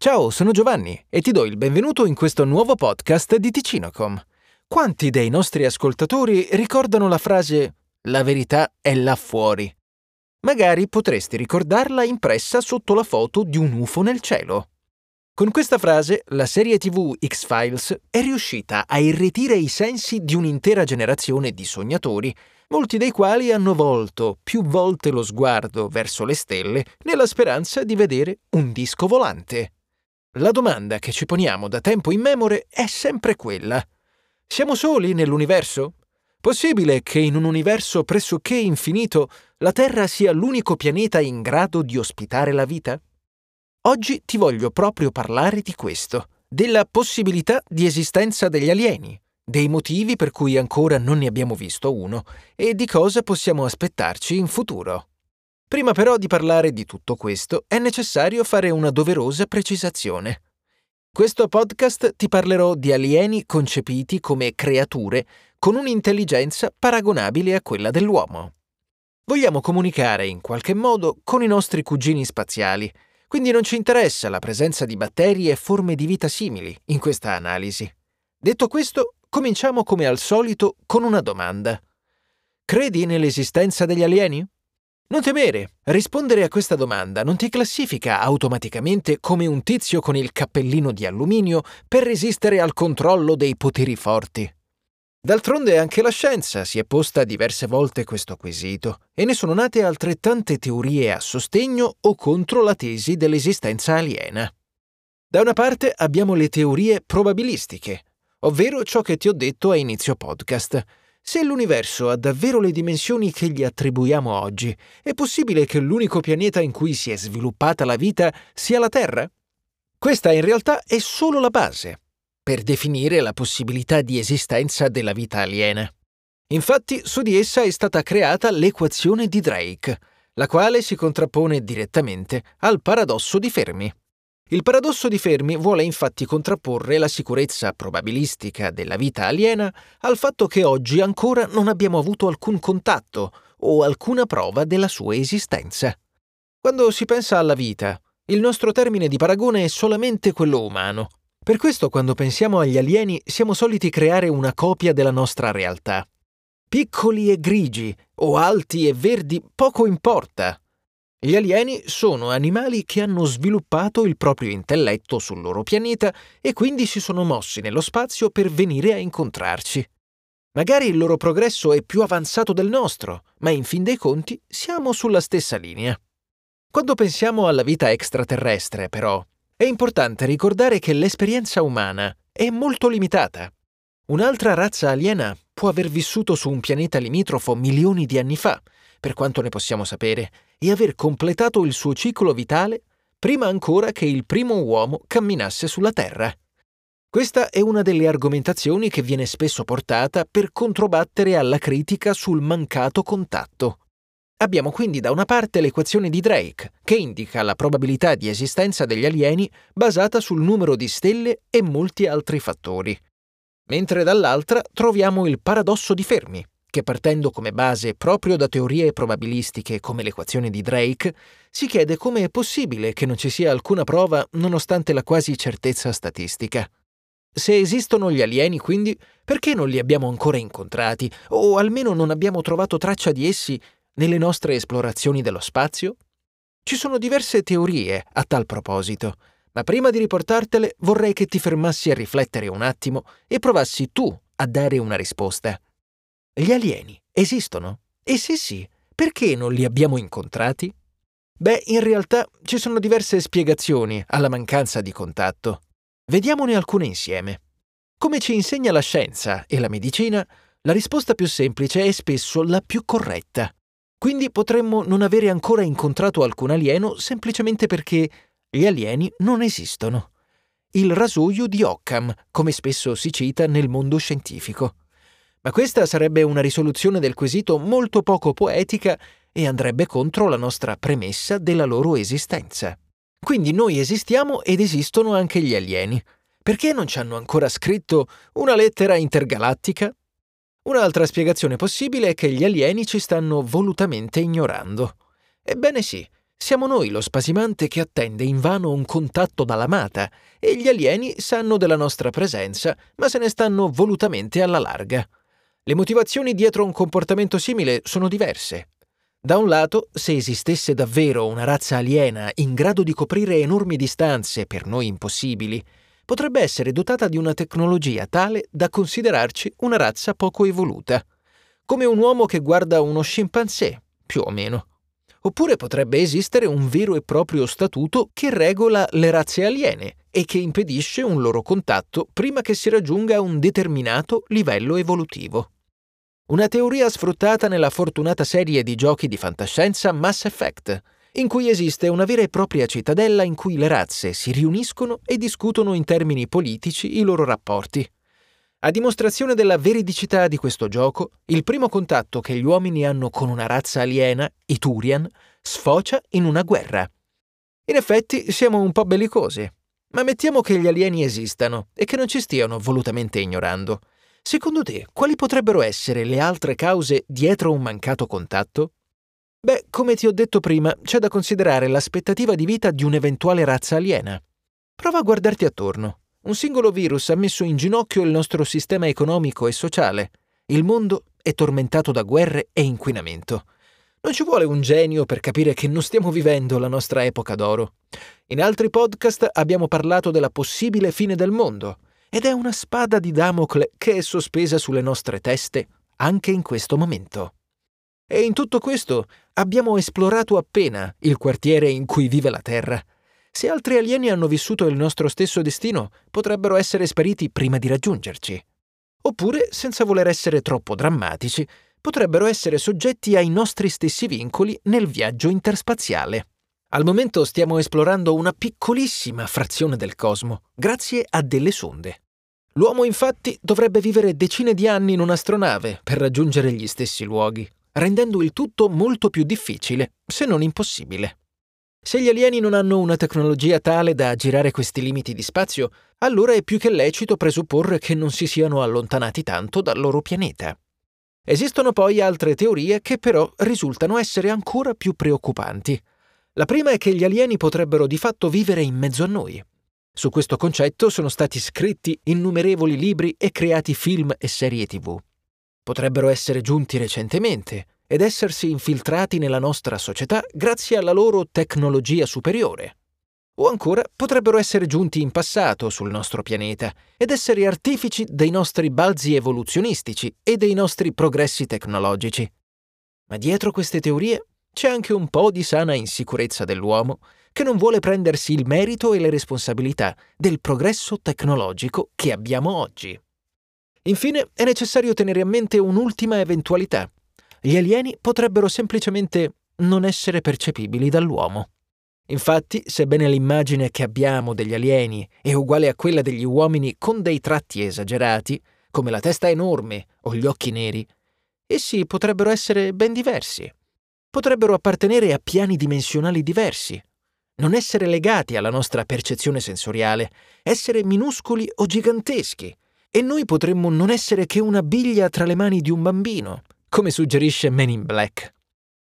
Ciao, sono Giovanni e ti do il benvenuto in questo nuovo podcast di Ticinocom. Quanti dei nostri ascoltatori ricordano la frase La verità è là fuori? Magari potresti ricordarla impressa sotto la foto di un UFO nel cielo. Con questa frase, la serie TV X-Files è riuscita a irretire i sensi di un'intera generazione di sognatori, molti dei quali hanno volto più volte lo sguardo verso le stelle nella speranza di vedere un disco volante. La domanda che ci poniamo da tempo immemore è sempre quella. Siamo soli nell'universo? Possibile che in un universo pressoché infinito la Terra sia l'unico pianeta in grado di ospitare la vita? Oggi ti voglio proprio parlare di questo, della possibilità di esistenza degli alieni, dei motivi per cui ancora non ne abbiamo visto uno e di cosa possiamo aspettarci in futuro. Prima però di parlare di tutto questo è necessario fare una doverosa precisazione. In questo podcast ti parlerò di alieni concepiti come creature con un'intelligenza paragonabile a quella dell'uomo. Vogliamo comunicare in qualche modo con i nostri cugini spaziali quindi non ci interessa la presenza di batteri e forme di vita simili in questa analisi. Detto questo, cominciamo come al solito con una domanda. Credi nell'esistenza degli alieni? Non temere, rispondere a questa domanda non ti classifica automaticamente come un tizio con il cappellino di alluminio per resistere al controllo dei poteri forti. D'altronde anche la scienza si è posta diverse volte questo quesito e ne sono nate altrettante teorie a sostegno o contro la tesi dell'esistenza aliena. Da una parte abbiamo le teorie probabilistiche, ovvero ciò che ti ho detto a inizio podcast. Se l'universo ha davvero le dimensioni che gli attribuiamo oggi, è possibile che l'unico pianeta in cui si è sviluppata la vita sia la Terra? Questa in realtà è solo la base per definire la possibilità di esistenza della vita aliena. Infatti, su di essa è stata creata l'equazione di Drake, la quale si contrappone direttamente al paradosso di Fermi. Il paradosso di Fermi vuole infatti contrapporre la sicurezza probabilistica della vita aliena al fatto che oggi ancora non abbiamo avuto alcun contatto o alcuna prova della sua esistenza. Quando si pensa alla vita, il nostro termine di paragone è solamente quello umano, per questo quando pensiamo agli alieni siamo soliti creare una copia della nostra realtà. Piccoli e grigi o alti e verdi poco importa. Gli alieni sono animali che hanno sviluppato il proprio intelletto sul loro pianeta e quindi si sono mossi nello spazio per venire a incontrarci. Magari il loro progresso è più avanzato del nostro, ma in fin dei conti siamo sulla stessa linea. Quando pensiamo alla vita extraterrestre, però, è importante ricordare che l'esperienza umana è molto limitata. Un'altra razza aliena può aver vissuto su un pianeta limitrofo milioni di anni fa, per quanto ne possiamo sapere, e aver completato il suo ciclo vitale prima ancora che il primo uomo camminasse sulla Terra. Questa è una delle argomentazioni che viene spesso portata per controbattere alla critica sul mancato contatto. Abbiamo quindi da una parte l'equazione di Drake, che indica la probabilità di esistenza degli alieni basata sul numero di stelle e molti altri fattori. Mentre dall'altra troviamo il paradosso di Fermi, che partendo come base proprio da teorie probabilistiche come l'equazione di Drake, si chiede come è possibile che non ci sia alcuna prova nonostante la quasi certezza statistica. Se esistono gli alieni, quindi, perché non li abbiamo ancora incontrati, o almeno non abbiamo trovato traccia di essi nelle nostre esplorazioni dello spazio? Ci sono diverse teorie a tal proposito, ma prima di riportartele vorrei che ti fermassi a riflettere un attimo e provassi tu a dare una risposta. Gli alieni esistono? E se sì, perché non li abbiamo incontrati? Beh, in realtà ci sono diverse spiegazioni alla mancanza di contatto. Vediamone alcune insieme. Come ci insegna la scienza e la medicina, la risposta più semplice è spesso la più corretta. Quindi potremmo non avere ancora incontrato alcun alieno semplicemente perché gli alieni non esistono. Il rasoio di Occam, come spesso si cita nel mondo scientifico. Ma questa sarebbe una risoluzione del quesito molto poco poetica e andrebbe contro la nostra premessa della loro esistenza. Quindi noi esistiamo ed esistono anche gli alieni. Perché non ci hanno ancora scritto una lettera intergalattica? Un'altra spiegazione possibile è che gli alieni ci stanno volutamente ignorando. Ebbene sì, Siamo noi lo spasimante che attende invano un contatto dall'amata e gli alieni sanno della nostra presenza, ma se ne stanno volutamente alla larga. Le motivazioni dietro un comportamento simile sono diverse. Da un lato, se esistesse davvero una razza aliena in grado di coprire enormi distanze per noi impossibili, potrebbe essere dotata di una tecnologia tale da considerarci una razza poco evoluta, come un uomo che guarda uno scimpanzé, più o meno. Oppure potrebbe esistere un vero e proprio statuto che regola le razze aliene e che impedisce un loro contatto prima che si raggiunga un determinato livello evolutivo. Una teoria sfruttata nella fortunata serie di giochi di fantascienza Mass Effect, in cui esiste una vera e propria cittadella in cui le razze si riuniscono e discutono in termini politici i loro rapporti. A dimostrazione della veridicità di questo gioco, il primo contatto che gli uomini hanno con una razza aliena, i Turian, sfocia in una guerra. In effetti siamo un po' bellicosi, ma mettiamo che gli alieni esistano e che non ci stiano volutamente ignorando. Secondo te, quali potrebbero essere le altre cause dietro un mancato contatto? Beh, come ti ho detto prima, c'è da considerare l'aspettativa di vita di un'eventuale razza aliena. Prova a guardarti attorno. Un singolo virus ha messo in ginocchio il nostro sistema economico e sociale. Il mondo è tormentato da guerre e inquinamento. Non ci vuole un genio per capire che non stiamo vivendo la nostra epoca d'oro. In altri podcast abbiamo parlato della possibile fine del mondo, ed è una spada di Damocle che è sospesa sulle nostre teste anche in questo momento. E in tutto questo abbiamo esplorato appena il quartiere in cui vive la Terra. Se altri alieni hanno vissuto il nostro stesso destino, potrebbero essere spariti prima di raggiungerci. Oppure, senza voler essere troppo drammatici, potrebbero essere soggetti ai nostri stessi vincoli nel viaggio interspaziale. Al momento stiamo esplorando una piccolissima frazione del cosmo, grazie a delle sonde. L'uomo infatti dovrebbe vivere decine di anni in un'astronave per raggiungere gli stessi luoghi rendendo il tutto molto più difficile, se non impossibile. Se gli alieni non hanno una tecnologia tale da aggirare questi limiti di spazio, allora è più che lecito presupporre che non si siano allontanati tanto dal loro pianeta. Esistono poi altre teorie che però risultano essere ancora più preoccupanti. La prima è che gli alieni potrebbero di fatto vivere in mezzo a noi. Su questo concetto sono stati scritti innumerevoli libri e creati film e serie tv potrebbero essere giunti recentemente ed essersi infiltrati nella nostra società grazie alla loro tecnologia superiore. O ancora potrebbero essere giunti in passato sul nostro pianeta ed essere artefici dei nostri balzi evoluzionistici e dei nostri progressi tecnologici. Ma dietro queste teorie c'è anche un po' di sana insicurezza dell'uomo che non vuole prendersi il merito e le responsabilità del progresso tecnologico che abbiamo oggi. Infine, è necessario tenere a mente un'ultima eventualità. Gli alieni potrebbero semplicemente non essere percepibili dall'uomo. Infatti, sebbene l'immagine che abbiamo degli alieni è uguale a quella degli uomini con dei tratti esagerati, come la testa enorme o gli occhi neri, essi potrebbero essere ben diversi. Potrebbero appartenere a piani dimensionali diversi, non essere legati alla nostra percezione sensoriale, essere minuscoli o giganteschi, e noi potremmo non essere che una biglia tra le mani di un bambino, come suggerisce Men in Black.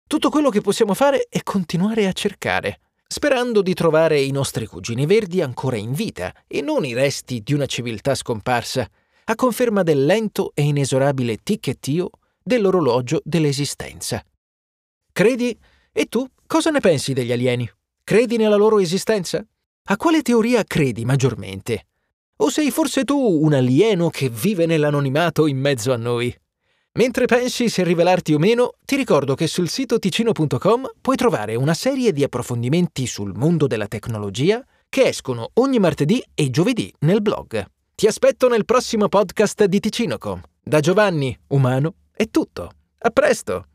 Tutto quello che possiamo fare è continuare a cercare, sperando di trovare i nostri cugini verdi ancora in vita e non i resti di una civiltà scomparsa, a conferma del lento e inesorabile ticchettio dell'orologio dell'esistenza. Credi? E tu cosa ne pensi degli alieni? Credi nella loro esistenza? A quale teoria credi maggiormente? O sei forse tu un alieno che vive nell'anonimato in mezzo a noi? Mentre pensi se rivelarti o meno, ti ricordo che sul sito ticino.com puoi trovare una serie di approfondimenti sul mondo della tecnologia che escono ogni martedì e giovedì nel blog. Ti aspetto nel prossimo podcast di Ticinocom. Da Giovanni, umano, è tutto. A presto!